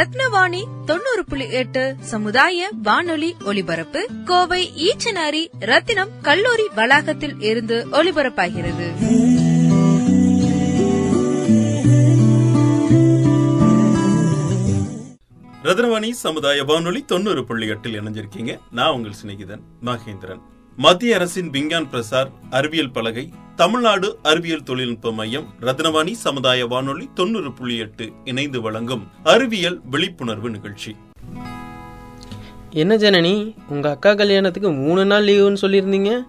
ரத்னவாணி தொண்ணூறு புள்ளி எட்டு சமுதாய வானொலி ஒலிபரப்பு கோவை ஈச்சனாரி ரத்தினம் கல்லூரி வளாகத்தில் இருந்து ஒலிபரப்பாகிறது. ரத்னவாணி சமுதாய வானொலி தொண்ணூறு புள்ளி எட்டில் இணைஞ்சிருக்கீங்க. நான் உங்கள் சிநேகிதன் மகேந்திரன். மத்திய அரசின் விஞ்ஞான் பிரசார் அறிவியல் பலகை தமிழ்நாடு அறிவியல் தொழில்நுட்ப மையம் ரத்னவாணி சமுதாய வானொலி தொண்ணூறு புள்ளி எட்டு இணைந்து வழங்கும் அறிவியல் விழிப்புணர்வு நிகழ்ச்சி. என்ன ஜனனி உங்க அக்கா கல்யாணத்துக்கு மூணு நாள் லீவுன்னு சொல்லியிருந்தீங்க.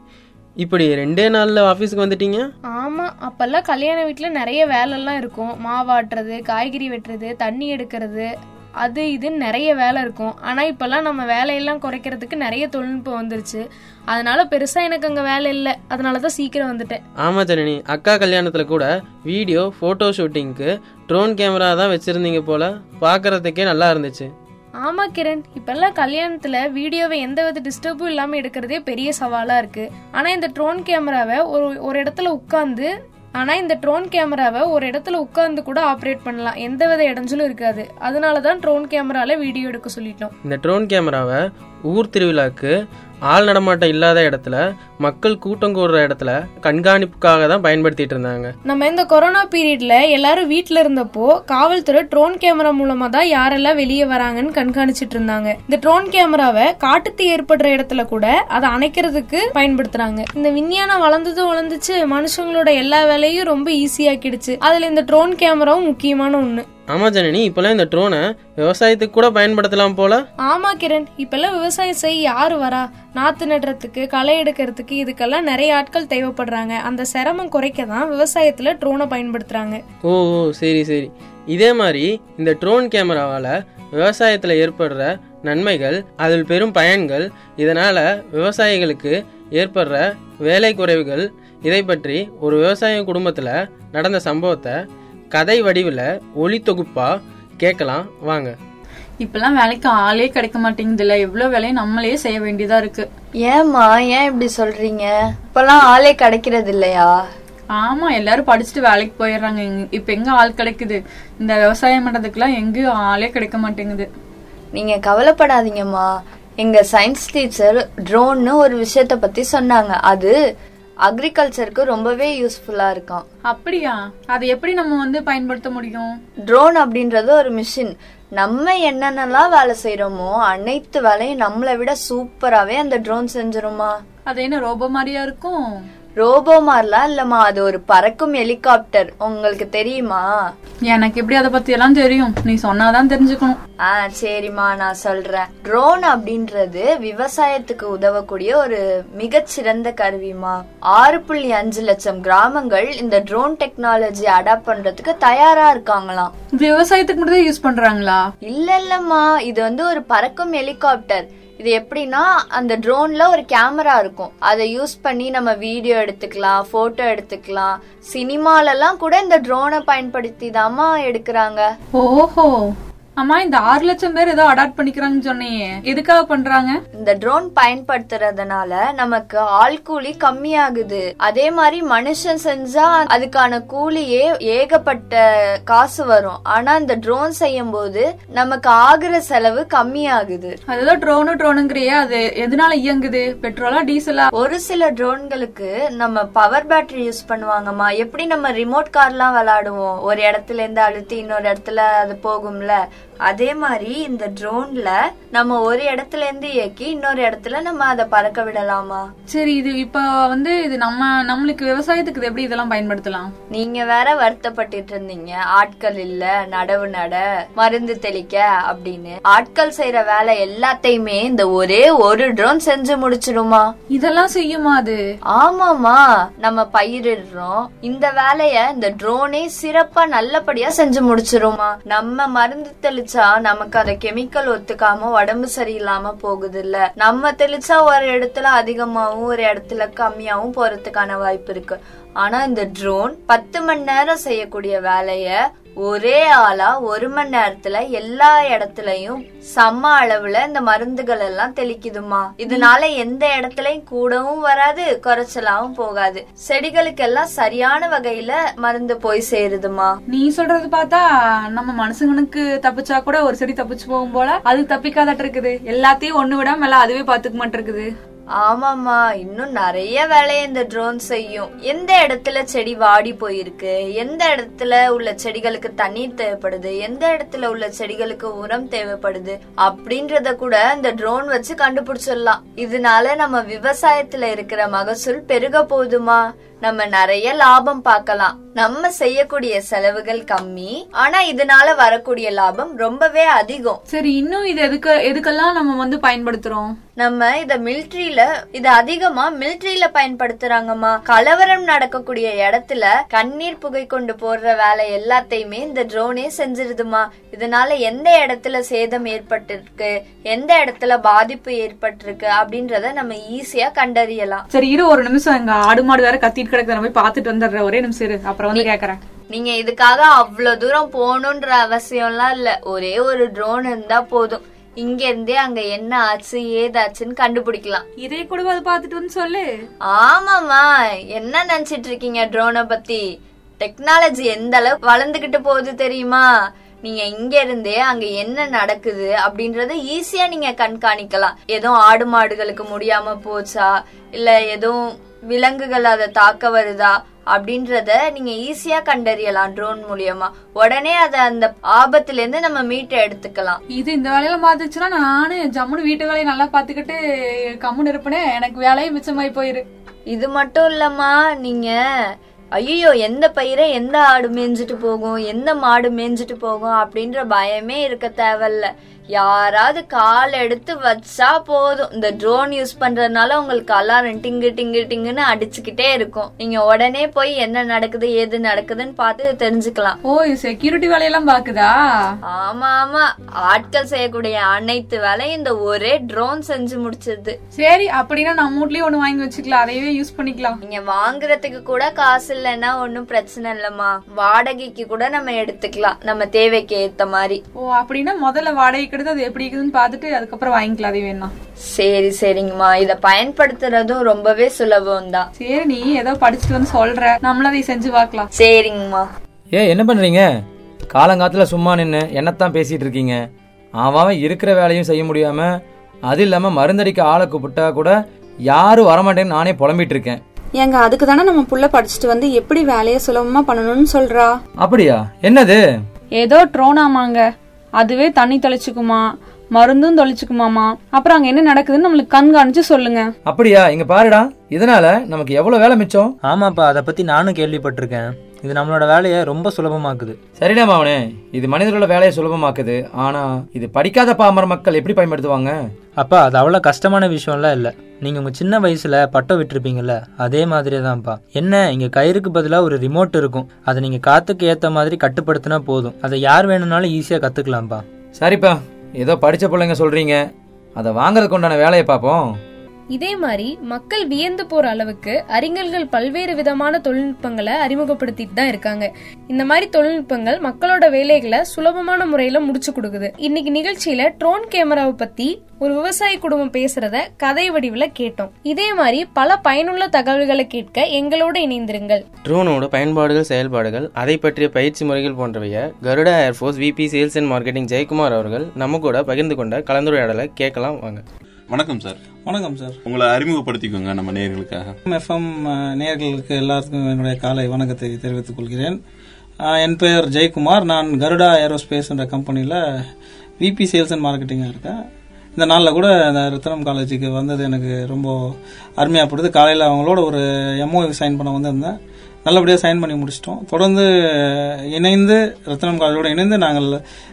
இப்படி ரெண்டே நாள்ல ஆபீஸ்க்கு வந்துட்டீங்க? ஆமா அப்பெல்லாம் கல்யாண வீட்டுல நிறைய வேலைலாம் இருக்கும். மாவாட்டுறது காய்கறி வெட்டுறது தண்ணி எடுக்கிறது. அது இதுன்னு நிறைய வேலை இருக்கும். ஆனா இப்பெல்லாம் நம்ம வேலையெல்லாம் குறைக்கிறதுக்கு நிறைய தொழில்நுட்பம் வந்துருச்சு. அதனால பெருசா எனக்கு அங்க வேலை இல்லை. அதனாலதான் சீக்கிரம் வந்துட்டேன். ஆமா ஜனனி. அக்கா கல்யாணத்துல கூட வீடியோ போட்டோ ஷூட்டிங்க்கு ட்ரோன் கேமரா தான் வச்சிருந்தீங்க போல. பார்க்கறதுக்கே நல்லா இருந்துச்சு. ஆமா கிரண். இப்பெல்லாம் கல்யாணத்துல வீடியோவை எந்த வித டிஸ்டர்பும் இல்லாம எடுக்கிறதே பெரிய சவாலா இருக்கு. ஆனா இந்த ட்ரோன் கேமராவை ஒரு ஒரு இடத்துல உட்கார்ந்து ஆனால் இந்த ட்ரோன் கேமராவை ஒரு இடத்துல உட்கார்ந்து கூட ஆப்ரேட் பண்ணலாம். எந்த வித இடைஞ்சலும் இருக்காது. அதனால தான் ட்ரோன் கேமரால வீடியோ எடுக்க சொல்லிட்டோம். இந்த ட்ரோன் கேமராவை ஊர் திருவிழாக்கு ஆள் நடமாட்டம் இல்லாத இடத்துல மக்கள் கூட்டம் கூடுற இடத்துல கண்காணிப்புக்காக தான் பயன்படுத்திட்டு இருந்தாங்க. நம்ம இந்த கொரோனா பீரியட்ல எல்லாரும் வீட்ல இருந்தப்போ காவல்துறை ட்ரோன் கேமரா மூலமா தான் யாரெல்லாம் வெளியே வராங்கன்னு கண்காணிச்சிட்டு இருந்தாங்க. இந்த ட்ரோன் கேமராவை காட்டுத்தீ ஏற்படுற இடத்துல கூட அதை அணைக்கிறதுக்கு பயன்படுத்துறாங்க. இந்த விஞ்ஞானம் வளர்ந்ததும் வளர்ந்துச்சு மனுஷங்களோட எல்லா வேலையும் ரொம்ப ஈஸியாக்கிடுச்சு அதுல இந்த ட்ரோன் கேமராவும் முக்கியமான ஒண்ணு. ஆமா ஜனனி இப்பெல்லாம் இந்த ட்ரோனை விவசாயத்துக்கு கூட பயன்படுத்தலாம் போல. ஆமா கிரண் இப்பெல்லாம் விவசாயம் செய்ய யாரு வரா? நாத்து நடுறதுக்கு களை எடுக்கிறதுக்கு இதுக்கெல்லாம் நிறைய ஆட்கள் தேவைப்படுறாங்க. அந்த சிரமம் குறைக்க தான் விவசாயத்துல ட்ரோனை பயன்படுத்துறாங்க. ஓ ஓ சரி சரி. இதே மாதிரி இந்த ட்ரோன் கேமராவால் விவசாயத்தில் ஏற்படுற நன்மைகள் அதில் பெரும் பயன்கள் இதனால் விவசாயிகளுக்கு ஏற்படுற வேலை குறைவுகள் இதை பற்றி ஒரு விவசாய குடும்பத்தில் நடந்த சம்பவத்தை கதை வடிவில் ஒளி தொகுப்பா கேட்கலாம் வாங்க. இப்பெல்லாம் வேலைக்கு ஆளே கிடைக்க மாட்டேங்குதுல்ல எவ்வளவு வேலையும் நம்மளே செய்ய வேண்டியதா இருக்கு. ஏம்மா ஏன் இப்படி சொல்றீங்க? இப்பெல்லாம் ஆளே கிடைக்கிறது இல்லையா? ஆமா எல்லாரும் படிச்சுட்டு வேலைக்கு போயிடுறாங்க. இப்ப எங்க ஆள் கிடைக்குது? இந்த விவசாயம் பண்றதுக்குலாம் எங்கேயும் ஆளே கிடைக்க மாட்டேங்குது. நீங்க கவலைப்படாதீங்கம்மா. எங்க சயின்ஸ் டீச்சர் ட்ரோன்னு ஒரு விஷயத்த பத்தி சொன்னாங்க. அது அக்ரிகல்ச்சருக்கு ரொம்பவே யூஸ்ஃபுல்லா இருக்கும். அப்படியா? அதை எப்படி நம்ம வந்து பயன்படுத்த முடியும்? ட்ரோன் அப்படின்றது ஒரு மிஷின் நம்ம என்னென்னலாம் வேலை செய்யறோமோ அனைத்து வேலையும் நம்மளை விட சூப்பராவே அந்த ட்ரோன் செஞ்சிருமா? அது என்ன ரோபோ மாதிரியா இருக்கும்? ரோபோ மாதிரிலாம் இல்லம்மா அது ஒரு பறக்கும் ஹெலிகாப்டர். உங்களுக்கு தெரியுமா? எனக்கு எப்படி அதை பத்தி எல்லாம் தெரியும்? நீ சொன்னாதான் தெரிஞ்சுக்கணும். ஆ சரிம்மா நான் சொல்றேன். ட்ரோன் அப்படின்றது விவசாயத்துக்கு உதவக்கூடிய ஒரு மிகச்சிறந்த கருவிமா ஆறு புள்ளி அஞ்சு லட்சம் கிராமங்கள் இந்த ட்ரோன் டெக்னாலஜி அடாப்ட் பண்றதுக்கு தயாரா இருக்காங்களாம். விவசாயத்துக்கு மட்டும் யூஸ் பண்றாங்களா? இல்ல இல்லம்மா இது வந்து ஒரு பறக்கும் ஹெலிகாப்டர். இது எப்படின்னா அந்த ட்ரோன்ல ஒரு கேமரா இருக்கும். அதை யூஸ் பண்ணி நம்ம வீடியோ எடுத்துக்கலாம் போட்டோ எடுத்துக்கலாம். சினிமாலெல்லாம் கூட இந்த ட்ரோனை பயன்படுத்தி தாமா எடுக்கிறாங்க. ஓஹோ. அம்மா இந்த ஆறு லட்சம் பேர் ஏதோ அடாப்ட் பண்ணிக்கிறாங்கன்னு சொன்னியே. எதுக்காக பண்றாங்க? இந்த ட்ரோன் பயன்படுத்துறதுனால நமக்கு ஆள் கூலி கம்மியாகுது. அதே மாதிரி மனுஷன் செஞ்சா அதுக்கான கூலியே ஏகப்பட்ட காசு வரும். ஆனா இந்த ட்ரோன் செய்யும் போது நமக்கு ஆகுற செலவு கம்மியாகுது. அதுதான் ட்ரோனு ட்ரோனுங்கிறியே அது எதனால இயங்குது? பெட்ரோலா டீசலா? ஒரு சில ட்ரோன்களுக்கு நம்ம பவர் பேட்டரி யூஸ் பண்ணுவாங்கம்மா. எப்படி நம்ம ரிமோட் கார்லாம் விளையாடுவோம் ஒரு இடத்துல இருந்து அழுத்தி இன்னொரு இடத்துல அது போகும்ல. அதே மாதிரி இந்த ட்ரோன்ல நம்ம ஒரு இடத்துல இருந்து இயக்கி இன்னொரு இடத்துல நம்ம அதை பறக்க விடலாமா? சரி இது இப்ப வந்து இது நம்ம நம்மளுக்கு விவசாயத்துக்கு எப்படி இதெல்லாம் பயன்படுத்தலாம்? நீங்க வேற வருத்தப்பட்டுட்டு இருந்தீங்க. ஆட்கள் இல்ல நடவு நட மருந்து தெளிக்க அப்படின்னு. ஆட்கள் செய்யற வேலை எல்லாத்தையுமே இந்த ஒரே ஒரு ட்ரோன் செஞ்சு முடிச்சிடுமா? இதெல்லாம் செய்யுமா அது? ஆமாமா நம்ம பயிரிடுறோம். இந்த வேலைய இந்த ட்ரோனே சிறப்பா நல்லபடியா செஞ்சு முடிச்சிருமா. நம்ம மருந்து தெளிச்சா நமக்கு அந்த கெமிக்கல் ஒத்துக்காம உடம்பு சரியில்லாம போகுது இல்ல நம்ம தெளிச்சா ஒரு இடத்துல அதிகமாவும் ஒரு இடத்துல கம்மியாவும் போறதுக்கான வாய்ப்பு இருக்கு. ஆனா இந்த ட்ரோன் பத்து மணி நேரம் செய்யக்கூடிய வேலைய ஒரே ஆளா ஒரு மணி நேரத்துல எல்லா இடத்துலயும் சம அளவுல இந்த மருந்துகள் எல்லாம் தெளிக்குதுமா இதனால எந்த இடத்துலயும் கூடவும் வராது குறைச்சலாவும் போகாது. செடிகளுக்கெல்லாம் சரியான வகையில மருந்து போய் சேருதுமா நீ சொல்றது பார்த்தா நம்ம மனுஷங்களுக்கு தப்பிச்சா கூட ஒரு செடி தப்பிச்சு போகும் போல அது தப்பிக்காதட்டு இருக்குது. எல்லாத்தையும் ஒண்ணு விடாம எல்லாம் அதுவே பாத்துக்க மாட்டிருக்குது. ஆமாமா இன்னும் நிறைய வேலையை இந்த ட்ரோன் செய்யும். எந்த இடத்துல செடி வாடி போயிருக்கு? எந்த இடத்துல உள்ள செடிகளுக்கு தண்ணீர் தேவைப்படுது? எந்த இடத்துல உள்ள செடிகளுக்கு உரம் தேவைப்படுது? அப்படின்றத கூட இந்த ட்ரோன் வச்சு கண்டுபிடிச்சிடலாம். இதனால நம்ம விவசாயத்துல இருக்கிற மகசூல் பெருக போதுமா நம்ம நிறைய லாபம் பார்க்கலாம். நம்ம செய்யக்கூடிய செலவுகள் கம்மி. ஆனா இதனால வரக்கூடிய லாபம் ரொம்பவே அதிகம். சரி இன்னும் இது எதுக்கு எதுக்கெல்லாம் நம்ம வந்து பயன்படுத்துறோம்? நம்ம இத மிலிட்ரியில இது அதிகமா மிலிட்ரியில பயன்படுத்துறாங்கம்மா. கலவரம் நடக்கக்கூடிய இடத்துல கண்ணீர் புகை கொண்டு போடுற வேலை எல்லாத்தையுமே இந்த ட்ரோனே செஞ்சிருதுமா இதனால எந்த இடத்துல சேதம் ஏற்பட்டிருக்கு எந்த இடத்துல பாதிப்பு ஏற்பட்டிருக்கு அப்படின்றத நம்ம ஈஸியா கண்டறியலாம். சரி இரு ஒரு நிமிஷம். எங்க ஆடு மாடு வேற கத்திட்டு கிடக்குது நான் போய் பாத்துட்டு வந்துடுறேன். ஒரே நிமிஷம் இரு. அப்புறம் வந்து கேக்குறேன். நீங்க இதுக்காக அவ்வளவு தூரம் போகணுன்ற அவசியம்லாம் இல்ல. ஒரே ஒரு ட்ரோன் இருந்தா போதும். இங்க இருந்தே அங்க என்ன ஆச்சு ஏதாச்சுன்னு கண்டுபிடிக்கலாம். இதே கூட அது பாத்துட்டு வந்து சொல்லு. ஆமாமா என்ன நினைச்சிட்டு இருக்கீங்க ட்ரோனை பத்தி? டெக்னாலஜி எந்த அளவுக்கு வளர்ந்துகிட்டு போகுது தெரியுமா? நீங்க இங்க இருந்தே அங்க என்ன நடக்குது அப்படின்றத ஈஸியா நீங்க கண்காணிக்கலாம். ஏதோ ஆடு மாடுகளுக்கு முடியாம போச்சா? இல்ல எதுவும் விலங்குகள் அதை தாக்க வருதா அப்படின்றத நீங்க ஈஸியா கண்டறியலாம் ட்ரோன் மூலியமா. உடனே அதை அந்த ஆபத்துல இருந்து நம்ம மீட்டு எடுத்துக்கலாம். இது இந்த வேலையில பாத்துச்சுன்னா நானு ஜம்முன்னு வீட்டு வேலையை நல்லா பாத்துக்கிட்டு கம்முன்னு இருப்பேனே. எனக்கு வேலையே மிச்சமாயி போயிரு. இது மட்டும் இல்லம்மா நீங்க ஐயோ எந்த பயிரை எந்த ஆடு மேய்ஞ்சிட்டு போகும் எந்த மாடு மேய்ஞ்சிட்டு போகும் அப்படின்ற பயமே இருக்க தேவையில்ல. யாராவது கால் எடுத்து வச்சா போதும். இந்த ட்ரோன் யூஸ் பண்றதுனால உங்களுக்கு அலாரம் டிங்கு டிங்கு டிங்குன்னு அடிச்சுக்கிட்டே இருக்கும். நீங்க உடனே போய் என்ன நடக்குது ஏது நடக்குதுன்னு பார்த்து தெரிஞ்சுக்கலாம். ஓ செக்யூரிட்டி வேலையெல்லாம் பாக்குதா ஆமா ஆமா. ஆட்கள் செய்யக்கூடிய அனைத்து வேலையும் இந்த ஒரே ட்ரோன் செஞ்சு முடிச்சிருது சரி அப்படின்னா நம்ம வீட்லயே ஒண்ணு வாங்கி வச்சுக்கலாம். அதையவே யூஸ் பண்ணிக்கலாம். நீங்க வாங்குறதுக்கு கூட காசு இல்லைன்னா ஒன்னும் பிரச்சனை இல்லம்மா. வாடகைக்கு கூட நம்ம எடுத்துக்கலாம். நம்ம தேவைக்கு ஏத்த மாதிரி. ஓ அப்படின்னா முதல்ல வாடகை எடுத்து அது எப்படி இருக்குதுன்னு பாத்துட்டு அதுக்கப்புறம் வாங்கிக்கலாம் அது வேணா சரி சரிங்கம்மா. இத பயன்படுத்துறதும் ரொம்பவே சுலபம் தான் சரி நீ ஏதோ படிச்சுட்டு வந்து சொல்ற. நம்மளும் அதை செஞ்சு பார்க்கலாம். சரிங்கம்மா. ஏ என்ன பண்றீங்க? காலங்காத்துல சும்மா நின்று என்னத்தான் பேசிட்டு இருக்கீங்க? அவன் இருக்கிற வேலையும் செய்ய முடியாம அது இல்லாம மருந்தடிக்க ஆளை கூப்பிட்டா கூட யாரும் வரமாட்டேன்னு நானே புலம்பிட்டு இருக்கேன். ஏங்க அதுக்கு தானே நம்ம புள்ள படிச்சுட்டு வந்து எப்படி வேலையை சுலபமா பண்ணணும்னு சொல்றா? அப்படியா? என்னது? ஏதோ ட்ரோனாமாங்க. அதுவே தண்ணி தெளிச்சுக்குமா? மருந்தும் தொளிச்சுக்குமாமா? அப்புறம் அங்க என்ன நடக்குதுன்னு நம்மளுக்கு கண்காணிச்சு சொல்லுங்க. அப்படியா? இங்க பாருடா. இதனால நமக்கு எவ்வளவு வேலை மிச்சம்? ஆமாப்பா அதை பத்தி நானும் கேள்விப்பட்டிருக்கேன். இது நம்மளோட வேலையை ரொம்ப சுலபமாக்குது. சரிடா மாவனே இது மனிதர்களோட வேலையை சுலபமாக்குது. ஆனா இது படிக்காத பாமர மக்கள் எப்படி பயன்படுத்துவாங்க? அப்பா அது அவ்வளோ கஷ்டமான விஷயம்லாம் இல்லை. நீங்க உங்க சின்ன வயசுல பட்டம் விட்டுருப்பீங்கல்ல அதே மாதிரி தான்ப்பா என்ன இங்க கயிறுக்கு பதிலாக ஒரு ரிமோட் இருக்கும். அதை நீங்க காத்துக்கு ஏத்த மாதிரி கட்டுப்படுத்தினா போதும். அதை யார் வேணும்னாலும் ஈஸியா கத்துக்கலாம்ப்பா. சரிப்பா ஏதோ படிச்ச பிள்ளைங்க சொல்றீங்க. அதை வாங்குறதுக்கு உண்டான வேலையை பார்ப்போம். இதே மாதிரி மக்கள் வியந்து போற அளவுக்கு அறிஞர்கள் பல்வேறு விதமான தொழில்நுட்பங்களை அறிமுகப்படுத்திட்டு தான் இருக்காங்க. இந்த மாதிரி தொழில்நுட்பங்கள் மக்களோட வேலைகளை சுலபமான முறையில முடிச்சு கொடுக்குது. இன்னைக்கு நிகழ்ச்சியில ட்ரோன் கேமராவை பத்தி ஒரு விவசாய குடும்பம் பேசுறத கதை வடிவில் கேட்டோம். இதே மாதிரி பல பயனுள்ள தகவல்களை கேட்க எங்களோட இணைந்திருங்கள். ட்ரோனோட பயன்பாடுகள் செயல்பாடுகள் அதை பற்றிய பயிற்சி முறைகள் போன்றவைய Garuda air force VP sales and marketing Jayakumar அவர்கள் நம்ம கூட பகிர்ந்து கொண்ட கலந்துரையாடலை கேட்கலாம் வாங்க. வணக்கம் சார் வணக்கம் சார் உங்களை அறிமுகப்படுத்திக்கோங்க நம்ம நேயர்களுக்காக. எஃப்எம் நேயர்களுக்கு எல்லாத்துக்கும் என்னுடைய காலை வணக்கத்தை தெரிவித்துக் கொள்கிறேன். என் பெயர் ஜெயக்குமார். நான் கருடா ஏரோஸ்பேஸ் என்ற கம்பெனியில் விபி சேல்ஸ் அண்ட் மார்க்கெட்டிங்காக இருக்கேன். இந்த நாளில் கூட இந்த ரத்தனம் காலேஜுக்கு வந்தது எனக்கு ரொம்ப அருமையாக படுது காலையில் அவங்களோட ஒரு எம்ஓ சைன் பண்ண வந்திருந்தேன். நல்லபடியாக சைன் பண்ணி முடிச்சிட்டோம். தொடர்ந்து இணைந்து ரத்னம் காலேஜோடு இணைந்து நாங்கள்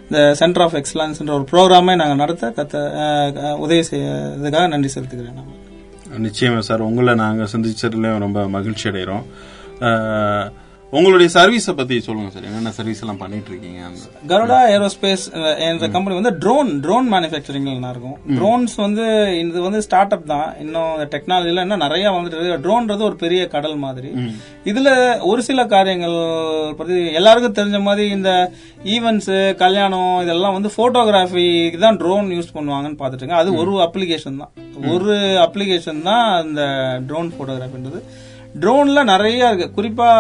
இந்த சென்டர் ஆஃப் எக்ஸலன்ஸ்ன்ற ஒரு ப்ரோக்ராமை நாங்கள் நடத்த கத்த உதவி செய்யறதுக்காக நன்றி செலுத்துக்கிறேன் நான் நிச்சயமாக சார். உங்களை நாங்கள் சந்திச்சதுலேயும் ரொம்ப மகிழ்ச்சி அடைகிறோம் உங்களுடைய சர்வீஸை பத்தி சொல்லுங்க சார். என்னென்ன சர்வீஸ் எல்லாம் பண்ணிட்டு இருக்கீங்க கருடா ஏரோஸ்பேஸ் என்ற கம்பெனி வந்து ட்ரோன் ட்ரோன் மேனுஃபேக்சரிங்ல இருக்கும் ட்ரோன்ஸ் வந்து இது வந்து ஸ்டார்ட் அப் தான். இன்னும் டெக்னாலஜில இன்னும் நிறைய வந்துட்டு ட்ரோன்றது ஒரு பெரிய கடல் மாதிரி. இதுல ஒரு சில காரியங்கள் பத்தி எல்லாருக்கும் தெரிஞ்ச மாதிரி இந்த ஈவெண்ட்ஸ் கல்யாணம் இதெல்லாம் வந்து போட்டோகிராஃபிக்கு தான் ட்ரோன் யூஸ் பண்ணுவாங்கன்னு இருக்கேன். அது ஒரு அப்ளிகேஷன் தான். ஒரு அப்ளிகேஷன் தான் இந்த ட்ரோன் போட்டோகிராஃபின்றது ட்ரோன்ல நிறைய இருக்கு. குறிப்பா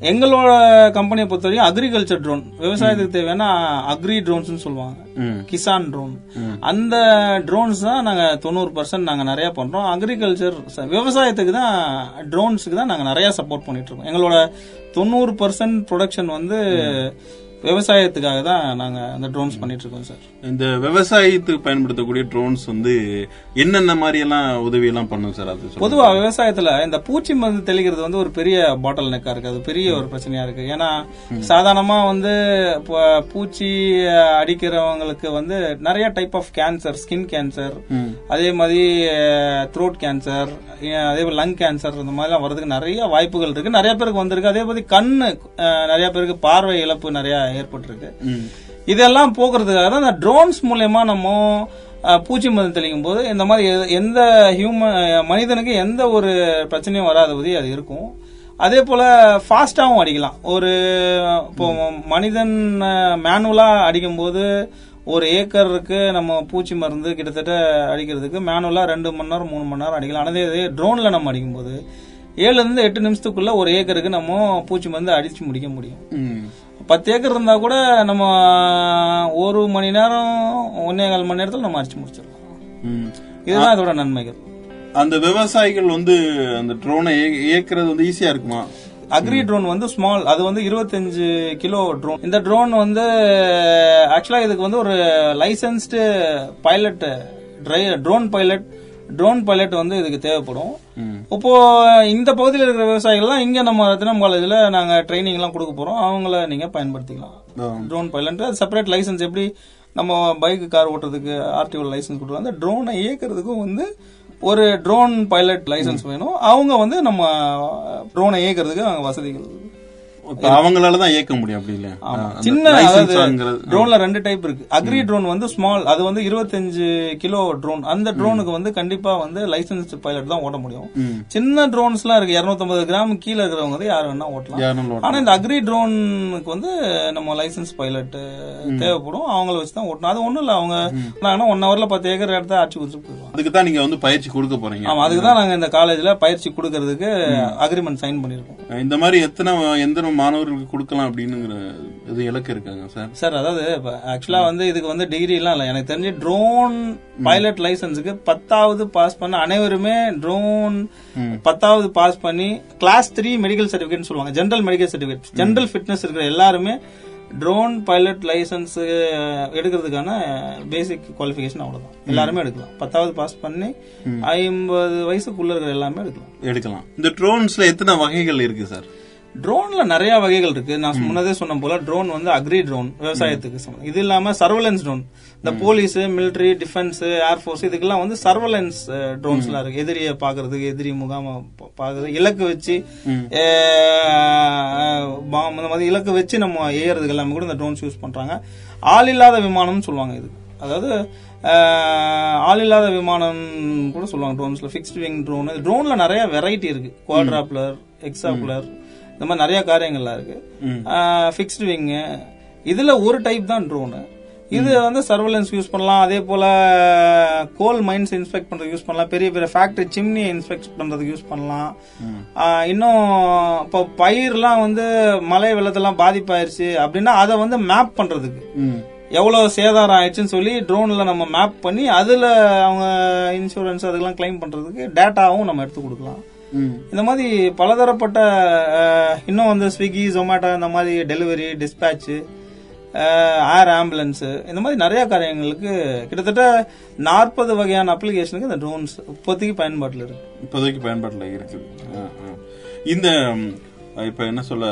எங்களோட கம்பெனியை பொறுத்த வரைக்கும் அக்ரிகல்ச்சர் ட்ரோன் விவசாயத்துக்கு தேவையான அக்ரி ட்ரோன்ஸ்னு சொல்லுவாங்க. கிசான் ட்ரோன் அந்த ட்ரோன்ஸ் தான் நாங்க தொண்ணூறு பர்சன்ட் நாங்க நிறைய பண்றோம். அக்ரிகல்ச்சர் விவசாயத்துக்கு தான் ட்ரோன்ஸுக்கு தான் நாங்க நிறைய சப்போர்ட் பண்ணிட்டு இருக்கோம். எங்களோட தொண்ணூறு பர்சன்ட் ப்ரொடக்ஷன் வந்து விவசாயத்துக்காக தான் நாங்க அந்த ட்ரோன்ஸ் பண்ணிட்டு இருக்கோம் சார் இந்த விவசாயத்துக்கு பயன்படுத்தக்கூடிய ட்ரோன்ஸ் வந்து என்னென்ன மாதிரி எல்லாம் உதவி எல்லாம் பண்ணும் சார் அது சொல்லுங்க. பொதுவா விவசாயத்துல இந்த பூச்சி மருந்து தெளிக்கிறது வந்து ஒரு பெரிய பாட்டில் நெக்கா இருக்கு. அது பெரிய ஒரு பிரச்சனையா இருக்கு. ஏன்னா சாதாரணமா வந்து இப்போ பூச்சி அடிக்கிறவங்களுக்கு வந்து நிறைய type of cancer skin cancer அதே மாதிரி த்ரோட் கேன்சர் அதே மாதிரி லங் கேன்சர் இந்த மாதிரிலாம் வர்றதுக்கு நிறைய வாய்ப்புகள் இருக்கு. நிறைய பேருக்கு வந்திருக்கு. அதே மாதிரி அஹ், நிறைய பேருக்கு பார்வை இழப்பு நிறைய ஏற்பட்டிருக்கு. இதெல்லாம் போக்குறதுக்காக தான் இந்த ட்ரோன்ஸ் மூலயமா நம்ம பூச்சி மருந்து தெளிக்கும் போது இந்த மாதிரி எந்த ஹியூமன் மனிதனுக்கு எந்த ஒரு பிரச்சனையும் வராதபடி அது இருக்கும். அதே போல ஃபாஸ்டாகவும் அடிக்கலாம். ஒரு இப்போ மனிதன் மேனுவலா அடிக்கும் போது ஒரு ஏக்கருக்கு நம்ம பூச்சி மருந்து கிட்டத்தட்ட அடிக்கிறதுக்கு மேனுவலா ரெண்டு மணி நேரம் மூணு மணி நேரம் அடிக்கலாம். அதே இதே ட்ரோன்ல நம்ம அடிக்கும்போது ஏழுல இருந்து எட்டு நிமிஷத்துக்குள்ள ஒரு ஏக்கருக்கு நம்ம பூச்சி மருந்து அடிச்சு முடிக்க முடியும். பத்து ஏக்கர் இருந்தா கூட நம்ம ஒரு மணி நேரம் ஒன்னே கால் மணி நேரத்துல நம்ம அடிச்சு முடிச்சிடலாம். இதுதான் அதோட நன்மைகள். அந்த விவசாயிகள் வந்து அந்த ட்ரோனை இயக்குறது வந்து ஈஸியா இருக்குமா? அக்ரி ட்ரோன் வந்து ஸ்மால் அது வந்து 25 கிலோ ட்ரோன் இந்த ட்ரோன் வந்து ஆக்சுவலா இதுக்கு வந்து ஒரு licensed pilot drone pilot drone pilot வந்து இதுக்கு தேவைப்படும். இப்போ இந்த பகுதியில் இருக்கிற விவசாயிகள்லாம் இங்க நம்ம ரத்தினம் காலேஜ்ல நாங்க ட்ரைனிங் எல்லாம் கொடுக்க போறோம். அவங்கள நீங்க பயன்படுத்திக்கலாம். ட்ரோன் பைலட் செப்பரேட் லைசன்ஸ் எப்படி நம்ம பைக் கார் ஓட்டுறதுக்கு ஆர்டிஓ லைசன்ஸ் கொடுக்குறோம் அந்த ட்ரோனை இயக்கிறதுக்கும் வந்து ஒரு ட்ரோன் பைலட் லைசன்ஸ் வேணும். அவங்க வந்து நம்ம ட்ரோனை இயக்கிறதுக்கு வசதிகள் அவங்களால தான் இயக்க முடியும் அப்படி இல்ல சின்ன. ட்ரோன்ல ரெண்டு டைப் இருக்கு. அக்ரி ட்ரோன் வந்து ஸ்மால் அது வந்து 25 கிலோ ட்ரோன் அந்த ட்ரோனுக்கு வந்து கண்டிப்பா வந்து லைசன்ஸ் பைலட் தான் ஓட்ட முடியும். சின்ன ட்ரோன்ஸ் எல்லாம் இருக்கு. 250 கிராம் கீழே இருக்கிறவங்க வந்து யார் வேணா ஓட்டலாம். ஆனா இந்த அக்ரி ட்ரோனுக்கு வந்து நம்ம லைசன்ஸ் பைலட் தேவைப்படும். அவங்கள வச்சு தான் ஓட்டணும். அது ஒண்ணும் இல்ல. அவங்க நாங்கன்னா ஒன் ஹவர்ல பத்து ஏக்கர் இடத்த ஆட்சி கொடுத்துட்டு போயிடுவாங்க. அதுக்கு தான் நீங்க வந்து பயிற்சி கொடுக்க போறீங்க. ஆமா. அதுக்கு தான் நாங்க இந்த காலேஜ்ல பயிற்சி கொடுக்கறதுக்கு அக்ரிமெண்ட் சைன் பண்ணிருக்கோம் இந்த மாதிரி எத்தனை எந்த மாணவர்களுக்கு கொடுக்கலாம் அப்படின்னுங்கிற இது இலக்கு இருக்காங்க சார். சார் அதாவது ஆக்சுவலா வந்து இதுக்கு வந்து டிகிரி எல்லாம் இல்ல. எனக்கு தெரிஞ்சு ட்ரோன் பைலட் லைசன்ஸுக்கு பத்தாவது பாஸ் பண்ண அனைவருமே ட்ரோன் பத்தாவது பாஸ் பண்ணி கிளாஸ் த்ரீ மெடிக்கல் சர்டிபிகேட் சொல்லுவாங்க. General medical certificate general fitness இருக்கிற எல்லாருமே ட்ரோன் பைலட் லைசன்ஸ் எடுக்கிறதுக்கான பேசிக் குவாலிஃபிகேஷன் அவ்வளவுதான். எல்லாருமே எடுக்கலாம். பத்தாவது பாஸ் பண்ணி ஐம்பது வயசுக்குள்ள இருக்கிற எல்லாமே எடுக்கலாம். எடுக்கலாம். இந்த ட்ரோன்ஸ்ல எத்தனை வகைகள் இருக்கு சார்? ட்ரோன்ல நிறைய வகைகள் இருக்கு. நான் முன்னதே சொன்ன போல ட்ரோன் வந்து அக்ரி ட்ரோன் விவசாயத்துக்கு இது இல்லாம சர்வலன்ஸ் ட்ரோன் இந்த police military defence air force இதுக்கெல்லாம் வந்து சர்வலன்ஸ் ட்ரோன்ஸ் எல்லாம் இருக்கு. எதிரியை பாக்குறதுக்கு எதிரி முகாம பாக்குறது இலக்கு வச்சு பாம் இந்த மாதிரி இலக்கு வச்சு நம்ம ஏறதுக்கு எல்லாமே கூட இந்த ட்ரோன்ஸ் யூஸ் பண்றாங்க. ஆள் இல்லாத விமானம்னு சொல்லுவாங்க இது. அதாவது ஆள் இல்லாத விமானம் கூட சொல்லுவாங்க ட்ரோன்ஸ்ல ஃபிக்ஸ்ட் விங் ட்ரோன் ட்ரோன்ல நிறைய வெரைட்டி இருக்கு. குவாட்ராப்ளர் எக்ஸாப்ளர் இந்த மாதிரி நிறைய காரியங்கள்லாம் இருக்கு. ஃபிக்ஸ்டு விங்கு இதுல ஒரு டைப் தான் ட்ரோனு இது வந்து சர்வலன்ஸ் யூஸ் பண்ணலாம். அதே போல கோல் மைன்ஸ் இன்ஸ்பெக்ட் பண்றதுக்கு யூஸ் பண்ணலாம். பெரிய பெரிய ஃபேக்டரி சிம்னி இன்ஸ்பெக்ட் பண்றதுக்கு யூஸ் பண்ணலாம். இன்னும் இப்போ பயிர்லாம் வந்து மழை வெள்ளத்தெல்லாம் பாதிப்பாயிருச்சு அப்படின்னா அதை வந்து மேப் பண்றதுக்கு. எவ்வளவு சேதாரம் ஆயிடுச்சுன்னு சொல்லி ட்ரோன்ல நம்ம மேப் பண்ணி அதுல அவங்க இன்சூரன்ஸ் அதுக்கெல்லாம் கிளைம் பண்றதுக்கு டேட்டாவும் நம்ம எடுத்து கொடுக்கலாம். இந்த மாதிரி பலதரப்பட்ட இன்னும் வந்து ஸ்விக்கி ஜொமேட்டோ இந்த மாதிரி டெலிவரி டிஸ்பேட்ச் ஏர் ஆம்புலன்ஸ் இந்த மாதிரி நிறைய காரியங்களுக்கு கிட்டத்தட்ட நாற்பது வகையான அப்ளிகேஷனுக்கு இந்த ட்ரோன்ஸ் இப்போதைக்கு பயன்பாட்டில் இருக்கு. இப்போதைக்கு பயன்பாட்டுல இருக்குது. இந்த இப்ப என்ன சொல்ல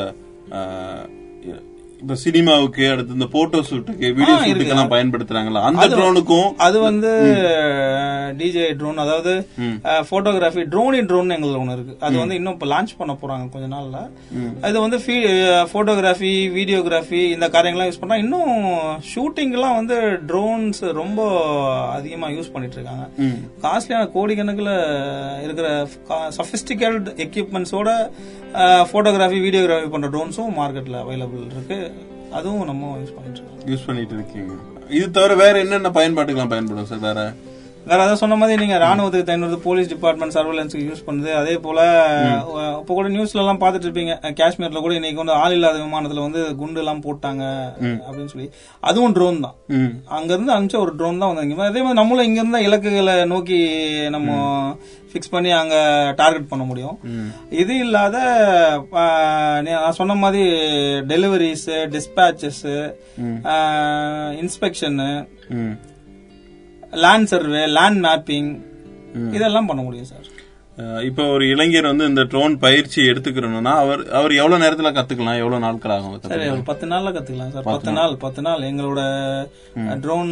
இப்ப சினிமாவுக்கு அடுத்து இந்த போட்டோ ஷூட்டுக்கு வீடியோ. ஷூட்டுக்கு எல்லாம் பயன்படுத்துறாங்களா? அந்த ட்ரோனுக்கும் அது வந்து டிஜே ட்ரோன் அதாவது போட்டோகிராஃபி ட்ரோனி ட்ரோன் எங்களுக்கு ஒன்று இருக்கு. அது வந்து இன்னும் இப்போ லான்ச் பண்ண போறாங்க கொஞ்ச நாள்ல. அது வந்து போட்டோகிராஃபி வீடியோகிராஃபி இந்த காரியங்கள்லாம் யூஸ் பண்ணா இன்னும் ஷூட்டிங்லாம் வந்து ட்ரோன்ஸ் ரொம்ப அதிகமா யூஸ் பண்ணிட்டு இருக்காங்க காஸ்ட்லியான கோடிக்கணக்கில் இருக்கிற சஃபிஸ்டிகேட் எக்யூப்மெண்ட்ஸோட போட்டோகிராஃபி வீடியோகிராஃபி பண்ற ட்ரோன்ஸும் மார்க்கெட்ல அவைலபிள் இருக்கு. அதுவும் நம்ம யூஸ் பண்ணிட்டு இருக்கோம். யூஸ் பண்ணிட்டு இருக்கீங்க. இது தவிர வேற என்னென்ன பயன்பாட்டுக்கெல்லாம் பயன்படும் சார்? வேற வேற அதான் சொன்ன மாதிரி நீங்க ராணுவத்துக்கு தயன்படுது போலீஸ் டிபார்ட்மெண்ட் சர்வேலன்ஸுக்கு யூஸ் பண்ணுது அதே போல இப்ப கூட நியூஸ்ல எல்லாம் பாத்துட்டு இருப்பீங்க. காஷ்மீர்ல கூட இன்னைக்கு வந்து ஆள் இல்லாத விமானத்துல வந்து குண்டு எல்லாம் போட்டாங்க அப்படின்னு சொல்லி. அதுவும் ட்ரோன் தான். அங்க இருந்து அனுப்பிச்ச ஒரு ட்ரோன் தான் வந்தாங்க அதே மாதிரி நம்மளும் இங்க இருந்தா இலக்குகளை நோக்கி நம்ம ஃபிக்ஸ் பண்ணி அங்க டார்கெட் பண்ண முடியும். இது இல்லாத நான் சொன்ன மாதிரி டெலிவரிஸ் டிஸ்பேச்சஸ் இன்ஸ்பெக்ஷனு. லேண்ட் சர்வே லேண்ட் மேப்பிங் இதெல்லாம் பண்ண முடியும் சார் இப்ப ஒரு இளைஞர் வந்து இந்த ட்ரோன் பயிற்சி எடுத்துக்கிறோம்னா அவர் அவர் எவ்வளவு நேரத்துல கத்துக்கலாம்? எவ்வளவு நாட்கள் ஆகும் சரி? ஒரு பத்து நாள்ல கத்துக்கலாம் சார் பத்து நாள். பத்து நாள். எங்களோட ட்ரோன்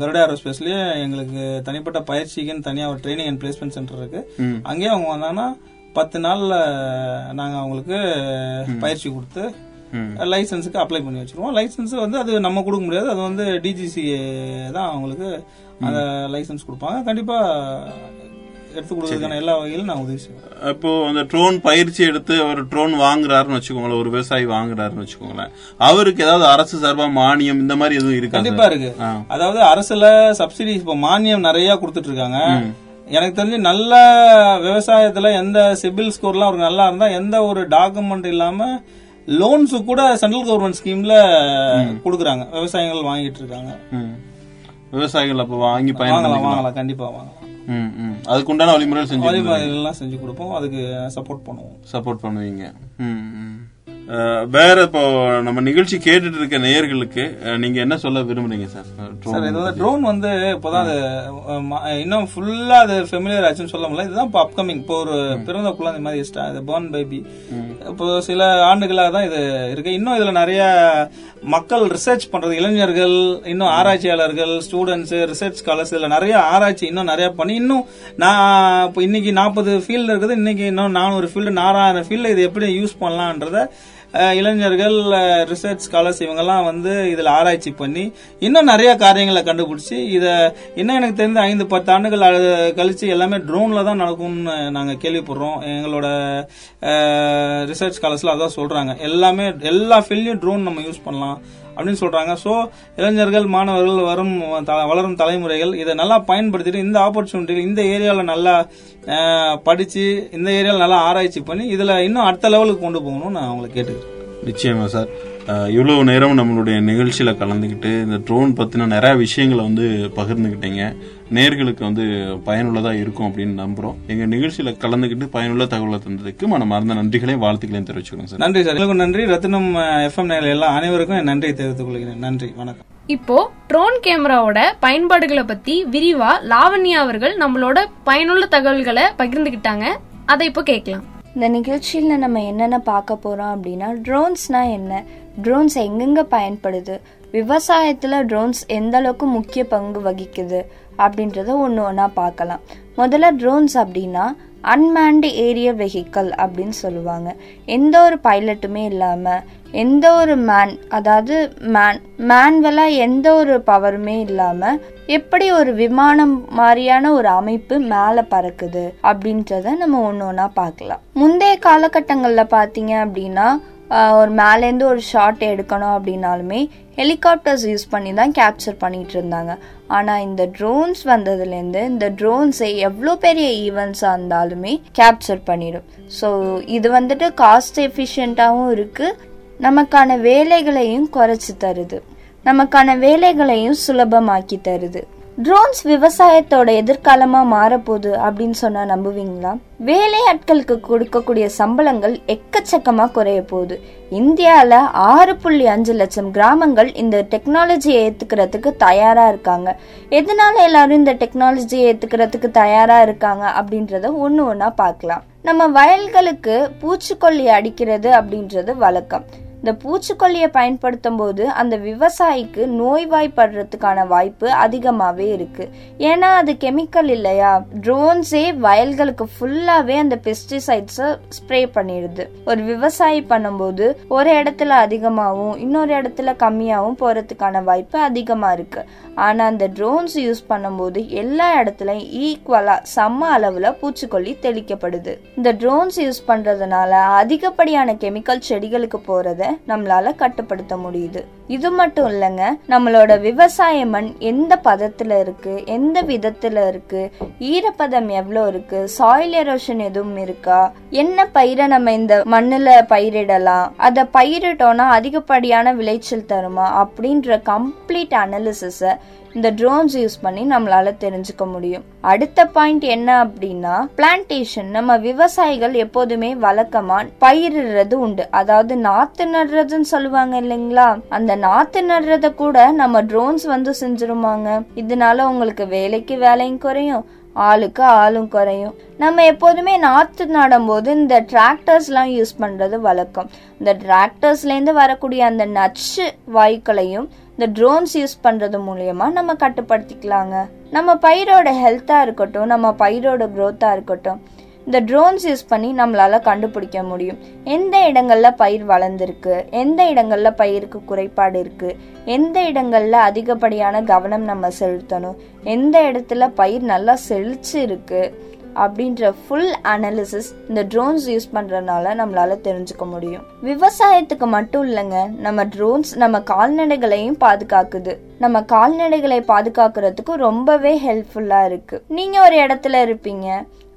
கருட ஏரோஸ்பேஸ்லயே எங்களுக்கு தனிப்பட்ட பயிற்சிக்குன்னு தனியா ஒரு ட்ரைனிங் அண்ட் பிளேஸ்மெண்ட் சென்டர் இருக்கு. அங்கேயே அவங்க வந்தாங்கன்னா பத்து நாள்ல நாங்க அவங்களுக்கு பயிற்சி கொடுத்து. லைசன்ஸுக்கு அப்ளை பண்ணி வச்சிருவோம். லைசன்ஸ் வந்து அது நம்ம கொடுக்க முடியாது. அது வந்து டிஜிசி தான் அவங்களுக்கு அந்த லைசன்ஸ் கொடுப்பாங்க. கண்டிப்பா எடுத்து கொடுக்கறதுக்கான எல்லா வகையிலும் நான் உதவி செய்வேன். இப்போ அந்த ட்ரோன் பயிற்சி எடுத்து அவர் ட்ரோன் வாங்குறாருன்னு வச்சுக்கோங்களேன். ஒரு விவசாயி வாங்குறாருன்னு வச்சுக்கோங்களேன். அவருக்கு ஏதாவது அரசு சார்பா மானியம் இந்த மாதிரி எதுவும் இருக்கா கண்டிப்பா? இருக்கு. அதாவது அரசுல சப்சிடி இப்ப மானியம் நிறைய கொடுத்துட்டு இருக்காங்க எனக்கு தெரிஞ்சு நல்ல விவசாயத்துல எந்த சிபில் ஸ்கோர்லாம் அவருக்கு நல்லா இருந்தா எந்த ஒரு டாக்குமெண்ட் இல்லாம லோன்ஸ் கூட சென்ட்ரல் கவர்மெண்ட் ஸ்கீம்ல கொடுக்குறாங்க. விவசாயிகள் வாங்கிட்டு இருக்காங்க. விவசாயிகள் அப்ப வாங்கி பயன்படுத்தலாம் வாங்கலாம் கண்டிப்பா வாங்கலாம். ம். அதுக்குண்டான வழிமுறைகள் செஞ்சு வழிமுறைகள் எல்லாம் செஞ்சு கொடுப்போம். அதுக்கு சப்போர்ட் பண்ணுவோம். சப்போர்ட் பண்ணுவீங்க. ம், வேற இப்போ நம்ம நிகழ்ச்சி கேட்டுட்டு இருக்க நேயர்களுக்கு நீங்க என்ன சொல்ல விரும்புறீங்க சார்? drone சார் இது வந்து? ட்ரோன் வந்து இப்போதான் அது இன்னும் ஃபுல்லா அது ஃபெமிலியர் ஆச்சுன்னு சொல்ல முடியல. இதுதான் இப்போ அப்கமிங் இப்போ ஒரு பிறந்த குழந்தை மாதிரி ஸ்டா- இது பார்ன் பேபி இப்போ சில ஆண்டுகளாக தான் இது இருக்கு. இன்னும் இதுல நிறைய மக்கள் ரிசர்ச் பண்றது இளைஞர்கள் இன்னும் ஆராய்ச்சியாளர்கள் ஸ்டூடெண்ட்ஸ் ரிசர்ச் ஸ்காலர்ஸ் இதுல நிறைய ஆராய்ச்சி இன்னும் நிறைய பண்ணி இன்னும் நான் இப்போ இன்னைக்கு நாற்பது ஃபீல்டு இருக்குது இன்னைக்கு இன்னும் நானூறு ஃபீல்டு நாலாயிரம் ஃபீல்டு இது எப்படி யூஸ் பண்ணலான்றத இளைஞர்கள் ரிசர்ச் ஸ்காலர்ஸ் இவங்கெல்லாம் வந்து இதில் ஆராய்ச்சி பண்ணி இன்னும் நிறைய காரியங்களை கண்டுபிடிச்சி இதை இன்னும் எனக்கு தெரிந்த ஐந்து பத்து ஆண்டுகள் கழித்து எல்லாமே ட்ரோனில் தான் நடக்கும்னு நாங்கள் கேள்விப்படுறோம். எங்களோட ரிசர்ச் ஸ்காலர்ஸில் அதான் சொல்கிறாங்க எல்லாமே எல்லா ஃபீல்டையும் ட்ரோன் நம்ம யூஸ் பண்ணலாம். அப்படின்னு சொல்றாங்க. ஸோ இளைஞர்கள் மாணவர்கள் வரும் வளரும் தலைமுறைகள் இதை நல்லா பயன்படுத்திட்டு இந்த ஆப்பர்ச்சுனிட்டிகள் இந்த ஏரியாவில் நல்லா படிச்சு இந்த ஏரியாவில் நல்லா ஆராய்ச்சி பண்ணி இதில் இன்னும் அடுத்த லெவலுக்கு கொண்டு போகணும்னு நான் அவங்களை கேட்டுக்கிறேன். நிச்சயமா சார் இவ்வளவு நேரம் நம்மளுடைய நிகழ்ச்சியில கலந்துக்கிட்டு இந்த ட்ரோன் பத்தின நிறைய விஷயங்களை வந்து பகிர்ந்துக்கிட்டீங்க. நேர்களுக்கு வந்து பயனுள்ளதா இருக்கும் அப்படின்னு நம்புறோம். எங்க நிகழ்ச்சியில கலந்துக்கிட்டு பயனுள்ள தகவலை தந்ததுக்கு மனமார்ந்த நன்றிகளையும் வாழ்த்துக்களையும் தெரிவிச்சுக்கிறோம் சார். நன்றி சார். உங்களுக்கு நன்றி. ரத்தினம் எஃப்எம் நேரில் எல்லா அனைவருக்கும் என் நன்றியை தெரிவித்துக் கொள்கிறேன். நன்றி. வணக்கம். இப்போ ட்ரோன் கேமராவோட பயன்பாடுகளை பத்தி விரிவா லாவண்யா அவர்கள் நம்மளோட பயனுள்ள தகவல்களை பகிர்ந்துகிட்டாங்க. அதை இப்போ கேட்கலாம். இந்த நிகழ்ச்சியில் நம்ம என்னென்ன பார்க்க போறோம் அப்படின்னா ட்ரோன்ஸ்னா என்ன? ட்ரோன்ஸ் எங்கெங்க பயன்படுது? விவசாயத்துல ட்ரோன்ஸ் எந்த அளவுக்கு முக்கிய பங்கு வகிக்குது? அப்படின்றத ஒன்று ஒன்றா பார்க்கலாம். முதல்ல ட்ரோன்ஸ் அப்படின்னா அன்மேண்டு ஏரியல் வெஹிக்கல் அப்படின்னு சொல்லுவாங்க. எந்த ஒரு பைலட்டுமே இல்லாமல் எந்த ஒரு மேன் அதாவது மேன் மேன்வலாக எந்த ஒரு பவருமே இல்லாமல் எப்படி ஒரு விமானம் மாதிரியான ஒரு அமைப்பு மேலே பறக்குது அப்படின்றத நம்ம ஒன்று ஒன்றா பார்க்கலாம். முந்தைய காலகட்டங்களில் பார்த்தீங்க அப்படின்னா ஒரு மேலேருந்து ஒரு ஷாட் எடுக்கணும் அப்படின்னாலுமே ஹெலிகாப்டர்ஸ் யூஸ் பண்ணி தான் கேப்சர் பண்ணிகிட்டு இருந்தாங்க. ஆனால் இந்த ட்ரோன்ஸ் வந்ததுலேருந்து இந்த ட்ரோன்ஸை எவ்வளோ பெரிய ஈவெண்ட்ஸாக இருந்தாலுமே கேப்சர் பண்ணிடும். ஸோ இது வந்துட்டு காஸ்ட் எஃபிஷியண்ட்டாகவும் இருக்குது நமக்கான வேலைகளையும் குறைச்சி தருது. நமக்கான வேலைகளையும் சுலபமாக்கி தருது. ட்ரோன்ஸ் விவசாயத்தோட எதிர்காலமா மாறப்போகுது அப்படின்னு சொன்னா நம்புவீங்களா? வேலையாட்களுக்கு கொடுக்கக்கூடிய சம்பளங்கள் எக்கச்சக்கமா குறைய போகுது இந்தியாவில் ஆறு புள்ளி அஞ்சு லட்சம் கிராமங்கள் இந்த டெக்னாலஜியை ஏற்றுக்கிறதுக்கு தயாரா இருக்காங்க. எதனால எல்லாரும் இந்த டெக்னாலஜியை ஏற்றுக்கிறதுக்கு தயாரா இருக்காங்க அப்படின்றத ஒன்று ஒன்றா பார்க்கலாம். நம்ம வயல்களுக்கு பூச்சிக்கொல்லி அடிக்கிறது அப்படின்றது வழக்கம். இந்த பூச்சிக்கொல்லியை பயன்படுத்தும் போது அந்த விவசாயிக்கு நோய்வாய்ப்படுறதுக்கான வாய்ப்பு அதிகமாகவே இருக்கு. ஏன்னா அது கெமிக்கல் இல்லையா? ட்ரோன்ஸே வயல்களுக்கு ஃபுல்லாவே அந்த பெஸ்டிசைட்ஸை ஸ்ப்ரே பண்ணிடுது. ஒரு விவசாயி பண்ணும்போது ஒரு இடத்துல அதிகமாகவும் இன்னொரு இடத்துல கம்மியாகவும் போகிறதுக்கான வாய்ப்பு அதிகமாக இருக்கு. ஆனால் அந்த ட்ரோன்ஸ் யூஸ் பண்ணும்போது எல்லா இடத்துலையும் ஈக்குவலாக சம அளவில் பூச்சிக்கொல்லி தெளிக்கப்படுது. இந்த ட்ரோன்ஸ் யூஸ் பண்ணுறதுனால அதிகப்படியான கெமிக்கல் செடிகளுக்கு போகிறத நம்மளால கட்டுப்படுத்த முடியுது. இது மட்டும் இல்லைங்க நம்மளோட விவசாய மண் எந்த பதத்துல இருக்கு எந்த விதத்துல இருக்கு ஈரப்பதம் எவ்வளோ இருக்கு சாயில் எரோஷன் எதுவும் இருக்கா என்ன பயிரை நம்ம இந்த மண்ணுல பயிரிடலாம் அதை பயிரிட்டோம்னா அதிகப்படியான விளைச்சல் தருமா அப்படின்ற கம்ப்ளீட் அனாலிசிஸை இந்த ட்ரோன்ஸ் யூஸ் பண்ணி நம்மளால தெரிஞ்சுக்க முடியும். அடுத்த பாயிண்ட் என்ன அப்படின்னா பிளான்டேஷன் நம்ம விவசாயிகள் எப்போதுமே வழக்கமா பயிரிடுறது உண்டு. அதாவது நாத்து நடுறதுன்னு சொல்லுவாங்க இல்லைங்களா? அந்த நாத்து நடுறத கூட நம்ம ட்ரோன்ஸ் வந்து செஞ்சிருமாங்க. இதனால உங்களுக்கு வேலைக்கு வேலையும் குறையும் ஆளுக்கு ஆளும் குறையும். நம்ம எப்போதுமே நாற்று நடும்போது இந்த டிராக்டர்ஸ்லாம் யூஸ் பண்ணுறது வழக்கம். இந்த டிராக்டர்ஸ்லேருந்து வரக்கூடிய அந்த நச்சு வாயுக்களையும் இந்த ட்ரோன்ஸ் யூஸ் பண்ணுறது மூலயமா நம்ம கட்டுப்படுத்திக்கலாங்க. நம்ம பயிரோட ஹெல்த்தாக இருக்கட்டும் நம்ம பயிரோட க்ரோத்தாக இருக்கட்டும் இந்த ட்ரோன்ஸ் யூஸ் பண்ணி நம்மளால கண்டுபிடிக்க முடியும். எந்த இடங்கள்ல பயிர் வளர்ந்துருக்கு எந்த இடங்கள்ல பயிருக்கு குறைபாடு இருக்கு எந்த இடங்கள்ல அதிகப்படியான கவனம் நம்ம செலுத்தணும் எந்த இடத்துல பயிர் நல்லா செழிச்சு இருக்கு அப்படின்ற ஃபுல் அனாலிசிஸ் இந்த ட்ரோன்ஸ் யூஸ் பண்ணுறதுனால நம்மளால தெரிஞ்சுக்க முடியும். விவசாயத்துக்கு மட்டும் இல்லைங்க நம்ம ட்ரோன்ஸ் நம்ம கால்நடைகளையும் பாதுகாக்குது. நம்ம கால்நடைகளை பாதுகாக்கிறதுக்கு ரொம்பவே ஹெல்ப்ஃபுல்லாக இருக்கு. நீங்க ஒரு இடத்துல இருப்பீங்க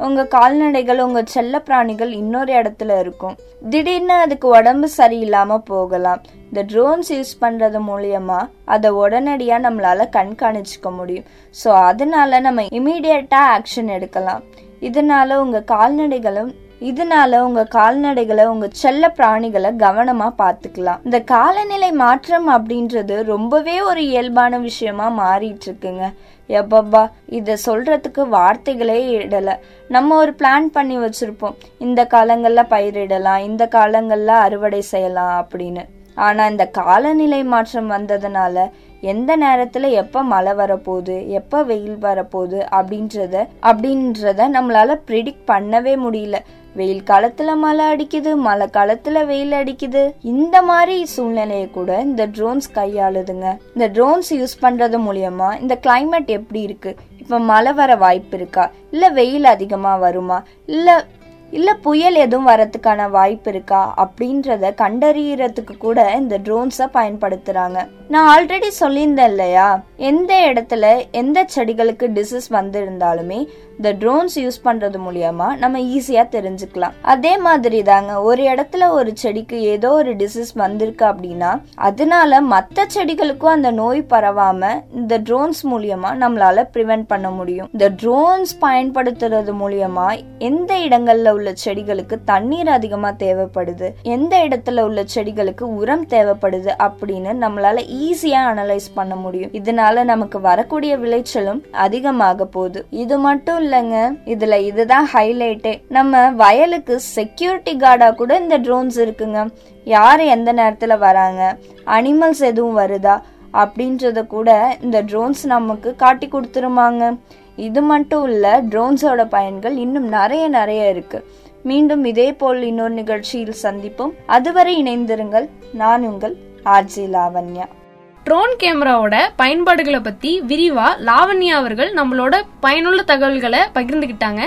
உங்க கால்நடைகள் உங்க செல்ல பிராணிகள் இன்னொரு இடத்துல இருக்கும். திடீர்னு அதுக்கு உடம்பு சரியில்லாம போகலாம். இந்த ட்ரோன்ஸ் யூஸ் பண்றது மூலியமா அதை உடனடியா நம்மளால கண்காணிச்சுக்க முடியும். ஸோ அதனால நம்ம இமீடியட்டா ஆக்ஷன் எடுக்கலாம். இதனால உங்க கால்நடைகளும் இதனால உங்க கால்நடைகளை உங்க செல்ல பிராணிகளை கவனமா பாத்துக்கலாம் இந்த காலநிலை மாற்றம் அப்படின்றது ரொம்பவே ஒரு இயல்பான விஷயமா மாறிட்டு இருக்குங்க எப்பப்பா இத சொல்றதுக்கு வார்த்தைகளே இடல. நம்ம ஒரு பிளான் பண்ணி வச்சிருப்போம். இந்த காலங்கள்ல பயிரிடலாம் இந்த காலங்கள்ல அறுவடை செய்யலாம் அப்படின்னு. ஆனா இந்த காலநிலை மாற்றம் வந்ததுனால எந்த நேரத்துல எப்ப மழை வரப்போகுது எப்ப வெயில் வரப்போகுது அப்படின்றத அப்படின்றத நம்மளால ப்ரிடிக்ட் பண்ணவே முடியல. வெயில் காலத்துல மழை அடிக்குது மழை காலத்துல வெயில் அடிக்குது. இந்த மாதிரி சூழ்நிலையை கூட இந்த ட்ரோன்ஸ் கையாளுதுங்க. இந்த ட்ரோன்ஸ் யூஸ் பண்றது மூலியமா இந்த கிளைமேட் எப்படி இருக்கு? இப்ப மழை வர வாய்ப்பு இருக்கா? இல்ல வெயில் அதிகமா வருமா? இல்ல இல்ல புயல் எதுவும் வரத்துக்கான வாய்ப்பு இருக்கா அப்படின்றத கண்டறியறதுக்கு கூட இந்த ட்ரோன்ஸை பயன்படுத்துறாங்க. நான் ஆல்ரெடி சொல்லியிருந்தேன் இல்லையா? எந்த இடத்துல எந்த செடிகளுக்கு டிசீஸ் வந்திருந்தாலுமே இந்த ட்ரோன்ஸ் யூஸ் பண்றது மூலியமா நம்ம ஈஸியா தெரிஞ்சுக்கலாம். அதே மாதிரி தாங்க ஒரு இடத்துல ஒரு செடிக்கு ஏதோ ஒரு டிசீஸ் வந்திருக்கு அப்படின்னா அதனால மற்ற செடிகளுக்கும் அந்த நோய் பரவாம இந்த ட்ரோன்ஸ் மூலியமா நம்மளால ப்ரிவென்ட் பண்ண முடியும். இந்த ட்ரோன்ஸ் பயன்படுத்துறது மூலியமா எந்த இடங்கள்ல உள்ள செடிகளுக்கு தண்ணீர் அதிகமா தேவைப்படுது. எந்த இடத்துல உள்ள செடிகளுக்கு உரம் தேவைப்படுது அப்படின்னு நம்மளால ஈஸியா அனலைஸ் பண்ண முடியும். இதனால நமக்கு வரக்கூடிய விளைச்சலும் அதிகமாக போகுது. இது மட்டும் இல்லைங்க இதுல இதுதான் ஹைலைட்டே நம்ம வயலுக்கு செக்யூரிட்டி கார்டா கூட இந்த ட்ரோன்ஸ் இருக்குங்க. யார் எந்த நேரத்துல வராங்க அனிமல்ஸ் எதுவும் வருதா அப்படின்றத கூட இந்த ட்ரோன்ஸ் நமக்கு காட்டி கொடுத்துருமாங்க. இது மட்டும் இல்லை ட்ரோன்ஸோட பயன்கள் இன்னும் நிறைய நிறைய இருக்கு. மீண்டும் இதே போல் இன்னொரு நிகழ்ச்சியில் சந்திப்போம். அதுவரை இணைந்திருங்கள். நான் உங்கள் ஆர்ஜி லாவண்யா. ட்ரோன் கேமராவோட பயன்பாடுகளை பத்தி விரிவா லாவண்யா அவர்கள் நம்மளோட பயனுள்ள தகவல்களை பகிர்ந்துகிட்டாங்க.